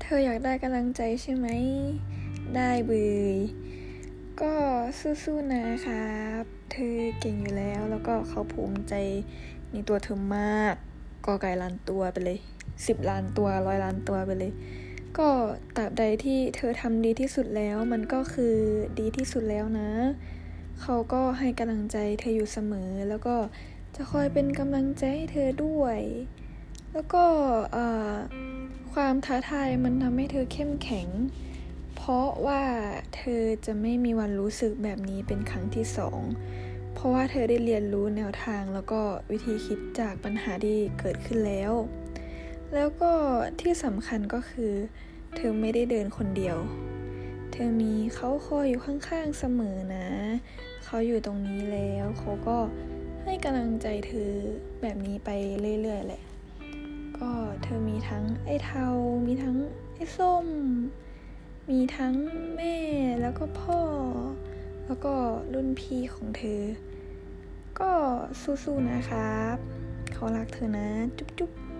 เธออยากได้กำลังใจใช่ไหม ได้เบยก็สู้ๆนะครับ เธอเก่งอยู่แล้ว แล้วก็เขาภูมิใจในตัวเธอมากก็ไก่ล้านตัวไปเลยสิบล้านตัวร้อยล้านตัวไปเลย ก็ตราบใดที่เธอทำดีที่สุดแล้ว มันก็คือดีที่สุดแล้วนะ เขาก็ให้กำลังใจเธออยู่เสมอ แล้วก็จะคอยเป็นกำลังใจให้เธอด้วย แล้วก็ความ ท้าทายมันทำให้เธอเข้มแข็ง เพราะว่าเธอจะไม่มีวันรู้สึกแบบนี้เป็นครั้งที่สอง เพราะว่าเธอได้เรียนรู้แนวทางแล้วก็วิธีคิดจากปัญหาที่เกิดขึ้นแล้ว แล้วก็ที่สำคัญก็คือ เธอไม่ได้เดินคนเดียว เธอมีเขาคอยอยู่ข้างๆเสมอนะ เขาอยู่ตรงนี้แล้วเขาก็ให้กำลังใจเธอแบบนี้ไปเรื่อยๆแหละ ก็เธอมีทั้งไอ้เทา มีทั้งไอ้ส้ม มีทั้งแม่แล้วก็พ่อ แล้วก็รุ่นพี่ของเธอ ก็สู้ๆนะครับ เขารักเธอนะ จุ๊บๆ